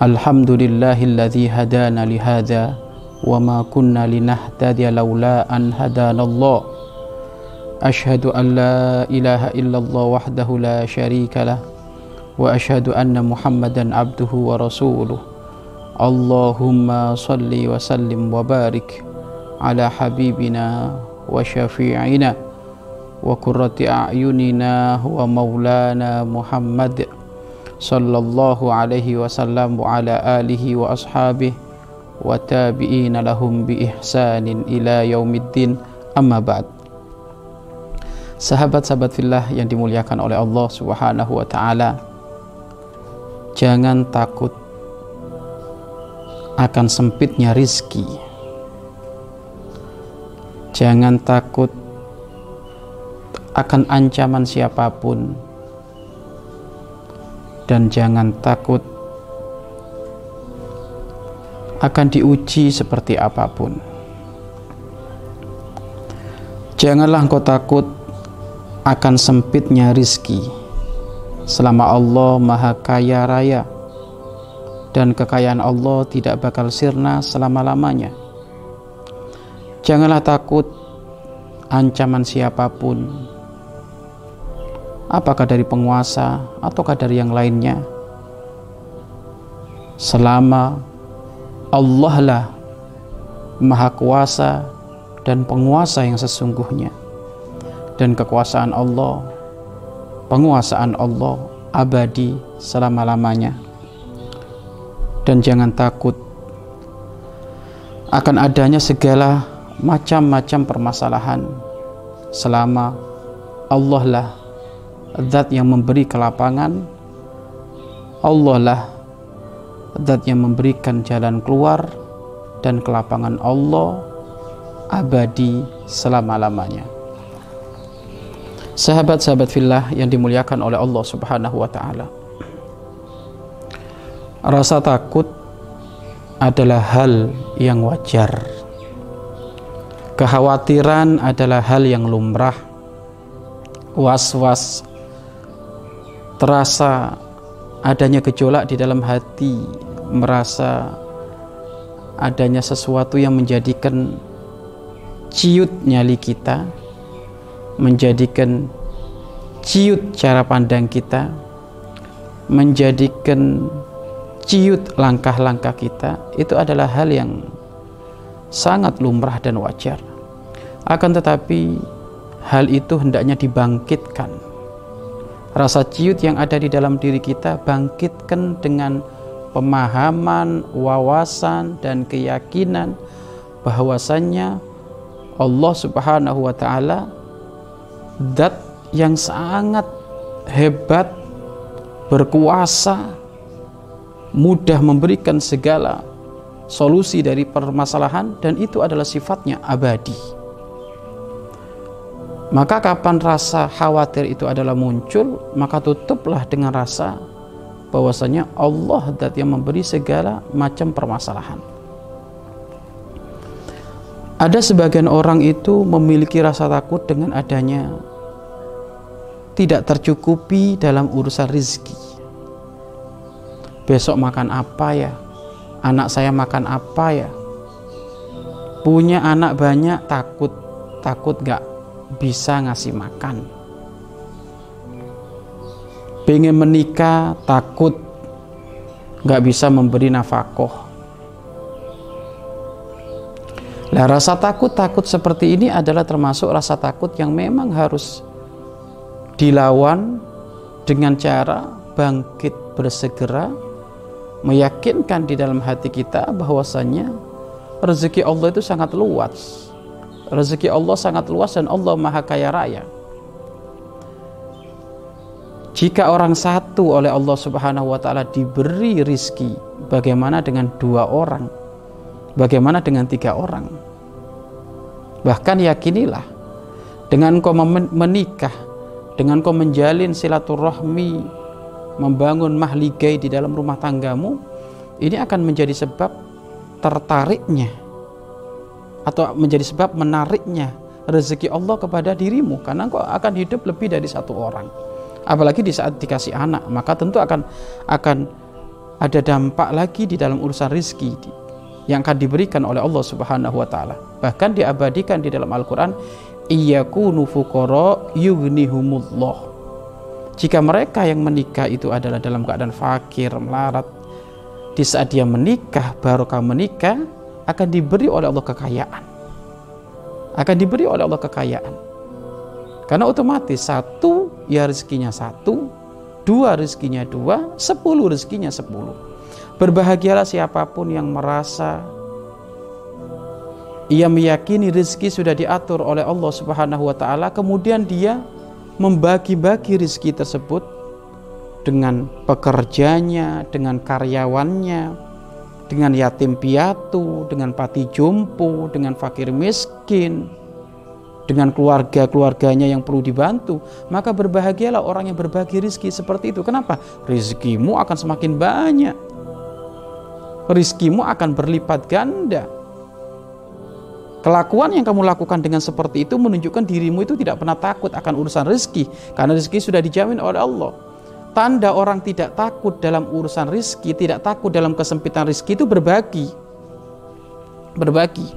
Alhamdulillahilladzi hadana lihada wa ma kunna linahtadiya laula an hadana Allah. Ashhadu an la ilaha illallah wahdahu la syarika lah wa ashhadu anna Muhammadan abduhu wa rasuluh. Allahumma salli wa sallim wa barik ala habibina wa syafi'ina wa sallallahu alaihi wasallam wa ala alihi wa ashabihi wa tabi'ina lahum bi ihsanin ila yaumiddin. Amma ba'd. Sahabat-sahabat fillah yang dimuliakan oleh Allah Subhanahu wa taala Jangan takut akan sempitnya rizki. Jangan takut akan ancaman siapa pun dan jangan takut akan diuji seperti apa pun. Janganlah engkau takut akan sempitnya rizki selama Allah maha kaya raya dan kekayaan Allah tidak bakal sirna selama-lamanya. Janganlah takut ancaman siapa pun, apakah dari penguasa ataukah dari yang lainnya. Selama Allah lah Maha Kuasa dan penguasa yang sesungguhnya, dan kekuasaan Allah, penguasaan Allah abadi selama-lamanya. Dan jangan takut akan adanya segala macam-macam permasalahan selama Allah lah zat yang memberi kelapangan Allah lah zat yang memberikan jalan keluar dan kelapangan Allah abadi selama-lamanya. Sahabat-sahabat fillah yang dimuliakan oleh Allah subhanahu wa ta'ala. Rasa takut adalah hal yang wajar. Kekhawatiran adalah hal yang lumrah. Was-was terasa adanya gejolak di dalam hati merasa adanya sesuatu yang menjadikan ciut nyali kita menjadikan ciut cara pandang kita menjadikan ciut langkah-langkah kita itu adalah hal yang sangat lumrah dan wajar. Akan tetapi hal itu hendaknya dibangkitkan rasa ciut yang ada di dalam diri kita bangkitkan dengan pemahaman, wawasan dan keyakinan bahwasannya Allah Subhanahu wa taala zat yang sangat hebat berkuasa mudah memberikan segala solusi dari permasalahan dan itu adalah sifatnya abadi maka kapan rasa khawatir itu adalah muncul maka tutuplah dengan rasa bahwasanya Allah zat yang memberi segala macam permasalahan. Ada sebagian orang itu memiliki rasa takut dengan adanya tidak tercukupi dalam urusan rizki. Besok makan apa ya? Anak saya makan apa ya? Punya anak banyak takut takut gak bisa ngasih makan pengen menikah takut gak bisa memberi nafkah lah rasa takut-takut seperti ini adalah termasuk rasa takut yang memang harus dilawan dengan cara bangkit bersegera meyakinkan di dalam hati kita bahwasanya rezeki Allah itu sangat luas. Rezeki Allah sangat luas dan Allah Maha Kaya Raya. Jika orang satu oleh Allah Subhanahu wa taala diberi rizki, bagaimana dengan dua orang Bagaimana dengan tiga orang? Bahkan yakinilah dengan kau menikah, dengan kau menjalin silaturahmi, membangun mahligai di dalam rumah tanggamu, ini akan menjadi sebab tertariknya atau menjadi sebab menariknya rezeki Allah kepada dirimu karena kau akan hidup lebih dari satu orang. Apalagi di saat dikasih anak, maka tentu akan akan ada dampak lagi di dalam urusan rizki yang akan diberikan oleh Allah Subhanahu wa taala. Bahkan diabadikan di dalam Al-Qur'an, iyakunu fuqara yughnihumullah. Jika mereka yang menikah itu adalah dalam keadaan fakir, melarat, di saat dia menikah, baru kamu menikah, akan diberi oleh Allah kekayaan. Akan diberi oleh Allah kekayaan. Karena otomatis satu ya rezekinya satu, dua rezekinya dua, sepuluh rezekinya sepuluh. Berbahagialah siapa pun yang merasa ia meyakini rezeki sudah diatur oleh Allah Subhanahu wa taala, kemudian dia membagi-bagi rezeki tersebut dengan pekerjanya, dengan karyawannya, dengan yatim piatu, dengan pati jompo, dengan fakir miskin, dengan keluarga-keluarganya yang perlu dibantu, maka berbahagialah orang yang berbagi rezeki seperti itu. Kenapa? Rezekimu akan semakin banyak. Rizkimu akan berlipat ganda. Kelakuan yang kamu lakukan dengan seperti itu menunjukkan dirimu itu tidak pernah takut akan urusan rezeki karena rezeki sudah dijamin oleh Allah. Tanda orang tidak takut dalam urusan rezeki, tidak takut dalam kesempitan rezeki itu berbagi. Berbagi.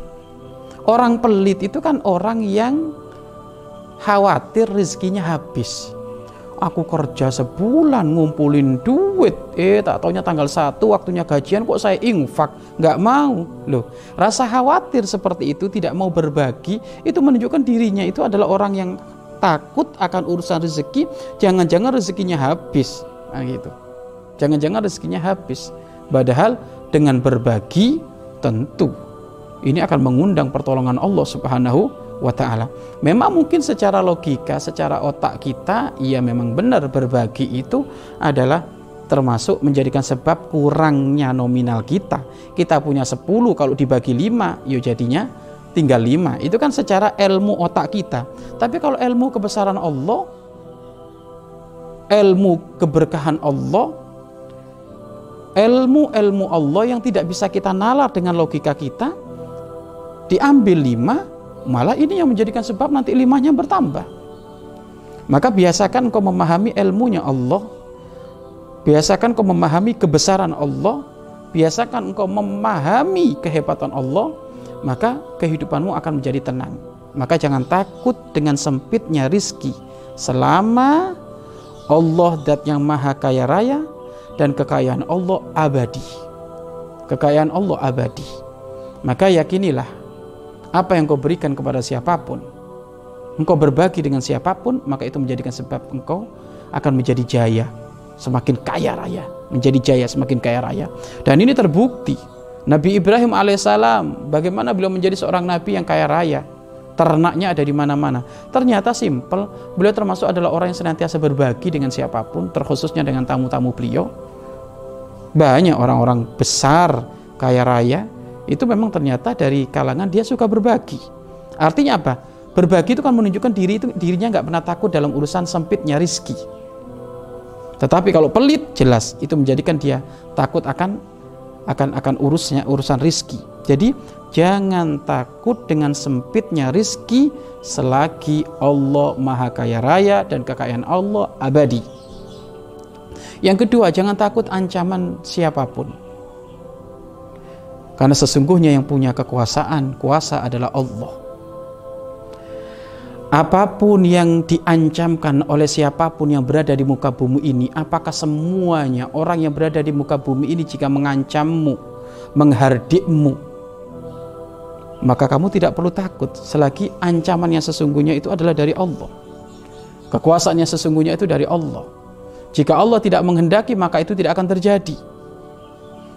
Orang pelit itu kan orang yang khawatir rezekinya habis aku kerja sebulan ngumpulin duit eh tak taunya tanggal satu waktunya gajian kok saya infak nggak mau loh rasa khawatir seperti itu tidak mau berbagi itu menunjukkan dirinya itu adalah orang yang takut akan urusan rezeki jangan-jangan rezekinya habis nah gitu jangan-jangan rezekinya habis padahal dengan berbagi tentu ini akan mengundang pertolongan Allah Subhanahu wa taala. Memang mungkin secara logika, secara otak kita, iya memang benar berbagi itu adalah termasuk menjadikan sebab kurangnya nominal kita. Kita punya 10 kalau dibagi 5, yuk ya jadinya tinggal 5. Itu kan secara ilmu otak kita. Tapi kalau ilmu kebesaran Allah, ilmu keberkahan Allah, ilmu-ilmu Allah yang tidak bisa kita nalar dengan logika kita, diambil 5 Malah ini yang menjadikan sebab nanti limahnya bertambah. Maka biasakan kau memahami ilmunya Allah. Biasakan kau memahami kebesaran Allah. Biasakan engkau memahami kehebatan Allah. Maka kehidupanmu akan menjadi tenang. Maka jangan takut dengan sempitnya rizki. Selama Allah dat yang maha kaya raya dan kekayaan Allah abadi. Kekayaan Allah abadi. Maka yakinilah apa yang kau berikan kepada siapa pun, engkau berbagi dengan siapa pun, maka itu menjadikan sebab engkau akan menjadi jaya, semakin kaya raya, menjadi jaya semakin kaya raya. Dan ini terbukti. Nabi Ibrahim alaihissalam, bagaimana beliau menjadi seorang nabi yang kaya raya, ternaknya ada di mana-mana. Ternyata simpel, beliau termasuk adalah orang yang senantiasa berbagi dengan siapa pun, terkhususnya dengan tamu-tamu beliau. Banyak orang-orang besar kaya raya itu memang ternyata dari kalangan dia suka berbagi. Artinya apa? Berbagi itu kan menunjukkan diri itu dirinya nggak pernah takut dalam urusan sempitnya rizki. Tetapi kalau pelit jelas itu menjadikan dia takut akan akan akan urusnya urusan rizki. Jadi jangan takut dengan sempitnya rizki selagi Allah maha kaya raya dan kekayaan Allah abadi. Yang kedua jangan takut ancaman siapa pun. Karena sesungguhnya yang punya kekuasaan, kuasa adalah Allah. Apa pun yang diancamkan oleh siapa pun yang berada di muka bumi ini, apakah semuanya orang yang berada di muka bumi ini jika mengancammu, menghardikmu, maka kamu tidak perlu takut selagi ancaman yang sesungguhnya itu adalah dari Allah. Kekuasaan yang sesungguhnya itu dari Allah. Jika Allah tidak menghendaki, maka itu tidak akan terjadi.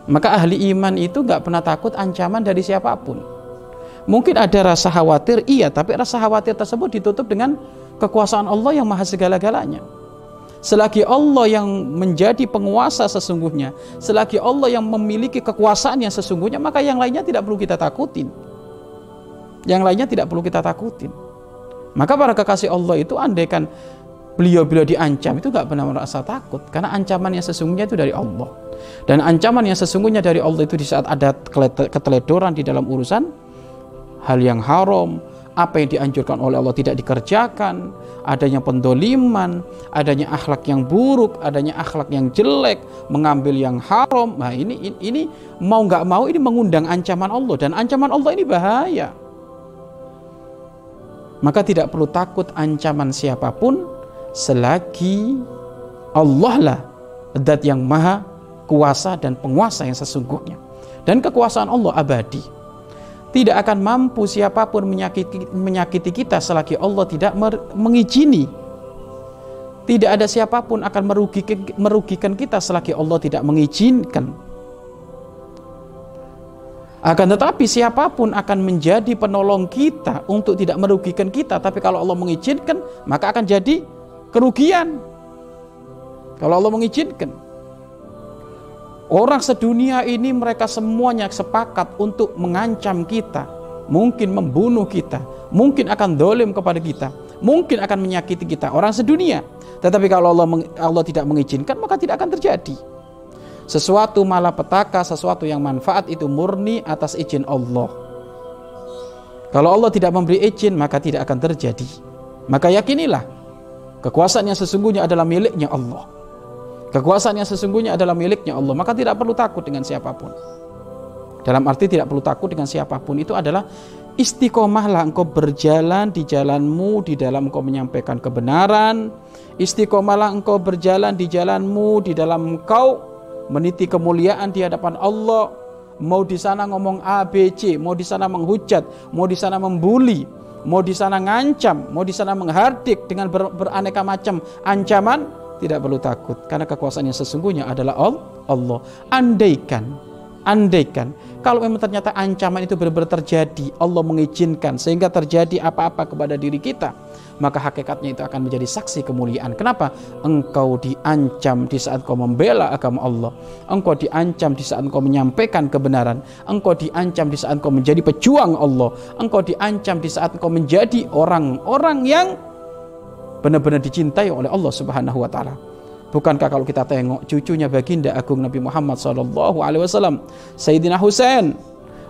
Maka ahli iman itu nggak pernah takut ancaman dari siapa pun. Mungkin ada rasa khawatir, iya, tapi rasa khawatir tersebut ditutup dengan kekuasaan Allah yang maha segala-galanya. Selagi Allah yang menjadi penguasa sesungguhnya, selagi Allah yang memiliki kekuasaan yang sesungguhnya, maka yang lainnya tidak perlu kita takutin. Yang lainnya tidak perlu kita takutin. Maka para kekasih Allah itu andaikan beliau-beliau diancam itu gak pernah merasa takut karena ancaman yang sesungguhnya itu dari Allah. Dan ancaman yang sesungguhnya dari Allah itu di saat ada keteledoran di dalam urusan hal yang haram, apa yang dianjurkan oleh Allah tidak dikerjakan, adanya pendoliman, adanya akhlak yang buruk, adanya akhlak yang jelek, mengambil yang haram. Nah ini ini mau nggak mau ini mengundang ancaman Allah dan ancaman Allah ini bahaya. Maka tidak perlu takut ancaman siapa pun selagi Allah lah zat yang maha kuasa dan penguasa yang sesungguhnya. Dan kekuasaan Allah abadi tidak akan mampu siapa pun menyakiti, menyakiti kita selagi Allah tidak mengizini. Tidak ada siapa pun akan merugikan, merugikan kita selagi Allah tidak mengizinkan. Akan tetapi siapa pun akan menjadi penolong kita untuk tidak merugikan kita. Tapi kalau Allah mengizinkan, maka akan jadi kerugian. Kalau Allah mengizinkan. Orang sedunia ini mereka semuanya sepakat untuk mengancam kita, mungkin membunuh kita, mungkin akan dolim kepada kita, mungkin akan menyakiti kita. Orang sedunia. Tetapi kalau Allah, Allah tidak mengizinkan maka tidak akan terjadi. Sesuatu malapetaka, sesuatu yang manfaat itu murni atas izin Allah. Kalau Allah tidak memberi izin maka tidak akan terjadi. Maka yakinilah kekuasaan yang sesungguhnya adalah miliknya Allah. Kekuasaan yang sesungguhnya adalah miliknya Allah, maka tidak perlu takut dengan siapa pun. Dalam arti tidak perlu takut dengan siapa pun itu adalah istiqomahlah engkau berjalan di jalanmu di dalam engkau menyampaikan kebenaran. Istiqomahlah engkau berjalan di jalanmu di dalam engkau meniti kemuliaan di hadapan Allah. Mau di sana ngomong A, B, C, mau di sana menghujat, mau di sana membuli, mau di sana ngancam, mau di sana menghardik dengan ber, beraneka macam ancaman, tidak perlu takut karena kekuasaan yang sesungguhnya adalah Allah. Andaikan, andaikan kalau memang ternyata ancaman itu benar-benar terjadi, Allah mengizinkan sehingga terjadi apa-apa kepada diri kita, maka hakikatnya itu akan menjadi saksi kemuliaan. Kenapa? Engkau diancam di saat kau membela agama Allah. Engkau diancam di saat engkau menyampaikan kebenaran. Engkau diancam di saat engkau menjadi pejuang Allah. Engkau diancam di saat engkau menjadi orang-orang yang benar-benar dicintai oleh Allah Subhanahu wa taala. Bukankah kalau kita tengok cucunya baginda agung Nabi Muhammad sallallahu alaihi wasallam, Sayyidina Husain,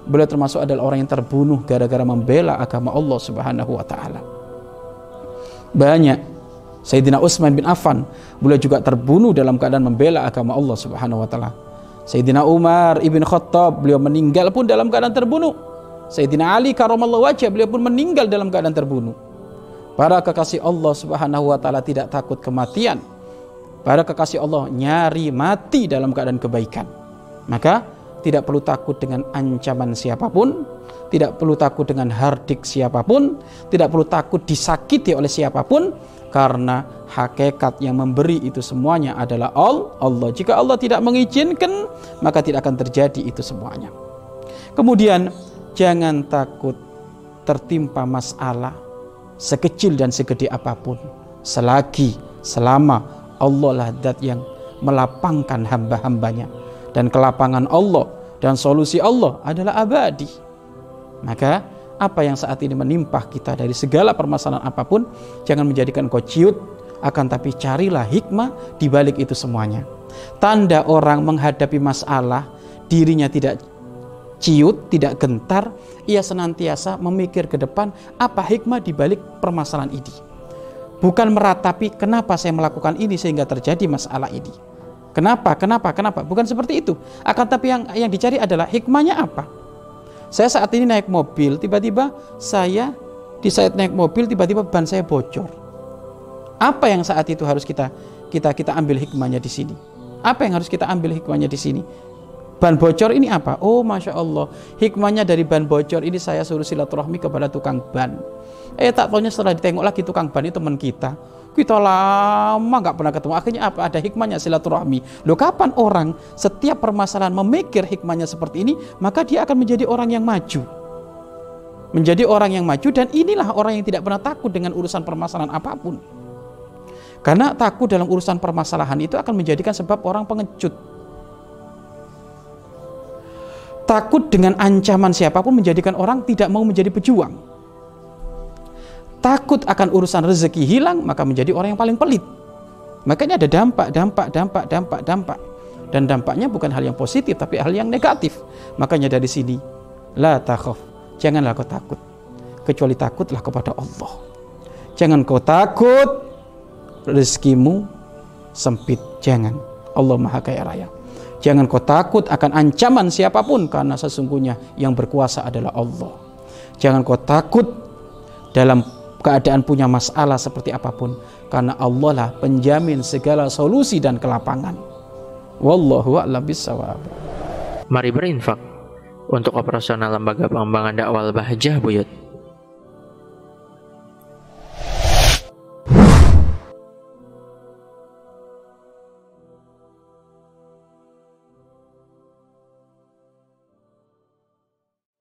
beliau termasuk adalah orang yang terbunuh gara-gara membela agama Allah Subhanahu wa taala. Banyak Sayyidina Utsman bin Affan, beliau juga terbunuh dalam keadaan membela agama Allah Subhanahu wa taala. Sayyidina Umar ibn Khattab, beliau meninggal pun dalam keadaan terbunuh. Sayyidina Ali karamallahu wajah, beliau pun meninggal dalam keadaan terbunuh. Para kekasih Allah Subhanahu wa taala tidak takut kematian. Para kekasih Allah nyari mati dalam keadaan kebaikan. Maka tidak perlu takut dengan ancaman siapa pun, tidak perlu takut dengan hardik siapa pun, tidak perlu takut disakiti oleh siapa pun karena hakikat yang memberi itu semuanya adalah Allah. Jika Allah tidak mengizinkan, maka tidak akan terjadi itu semuanya. Kemudian jangan takut tertimpa masalah sekecil dan segede apa pun selagi selama Allah lah dat yang melapangkan hamba-hambanya. Dan kelapangan Allah dan solusi Allah adalah abadi. Maka apa yang saat ini menimpa kita dari segala permasalahan apa pun jangan menjadikan kau ciut akan tapi carilah hikmah di balik itu semuanya. Tanda orang menghadapi masalah dirinya tidak ciut, tidak gentar, ia senantiasa memikir ke depan apa hikmah di balik permasalahan ini. Bukan meratapi kenapa saya melakukan ini sehingga terjadi masalah ini. Kenapa? Kenapa? Kenapa? Bukan seperti itu. Akan tapi yang yang dicari adalah hikmahnya apa? Saya saat ini naik mobil, tiba-tiba saya di saat naik mobil tiba-tiba ban saya bocor. Apa yang saat itu harus kita kita kita ambil hikmahnya di sini? Apa yang harus kita ambil hikmahnya di sini? Ban bocor ini apa? Oh Masya Allah. Hikmahnya dari ban bocor ini saya suruh silaturahmi kepada tukang ban. Eh tak tahunya setelah ditengok lagi tukang ban itu teman kita. Kita lama nggak pernah ketemu. Akhirnya apa? Ada hikmahnya silaturahmi. Loh kapan orang setiap permasalahan memikir hikmahnya seperti ini Maka dia akan menjadi orang yang maju. Menjadi orang yang maju Dan inilah orang yang tidak pernah takut dengan urusan permasalahan apa pun. Karena takut dalam urusan permasalahan itu akan menjadikan sebab orang pengecut. Takut dengan ancaman siapa pun menjadikan orang tidak mau menjadi pejuang. Takut akan urusan rezeki hilang maka menjadi orang yang paling pelit. Makanya ada dampak, dampak, dampak, dampak, dampak. Dan dampaknya bukan hal yang positif tapi hal yang negatif. Makanya dari sini la takhaf, janganlah kau takut. Kecuali takutlah kepada Allah. Jangan kau takut rezekimu sempit. Jangan. Allah Maha Kaya Raya. Jangan kau takut akan ancaman siapa pun karena sesungguhnya yang berkuasa adalah Allah. Jangan kau takut dalam keadaan punya masalah seperti apa pun karena Allah lah penjamin segala solusi dan kelapangan. Wallahu a'lam bishawab. Mari berinfak untuk operasional lembaga pengembangan dakwah Bahjah Buyut.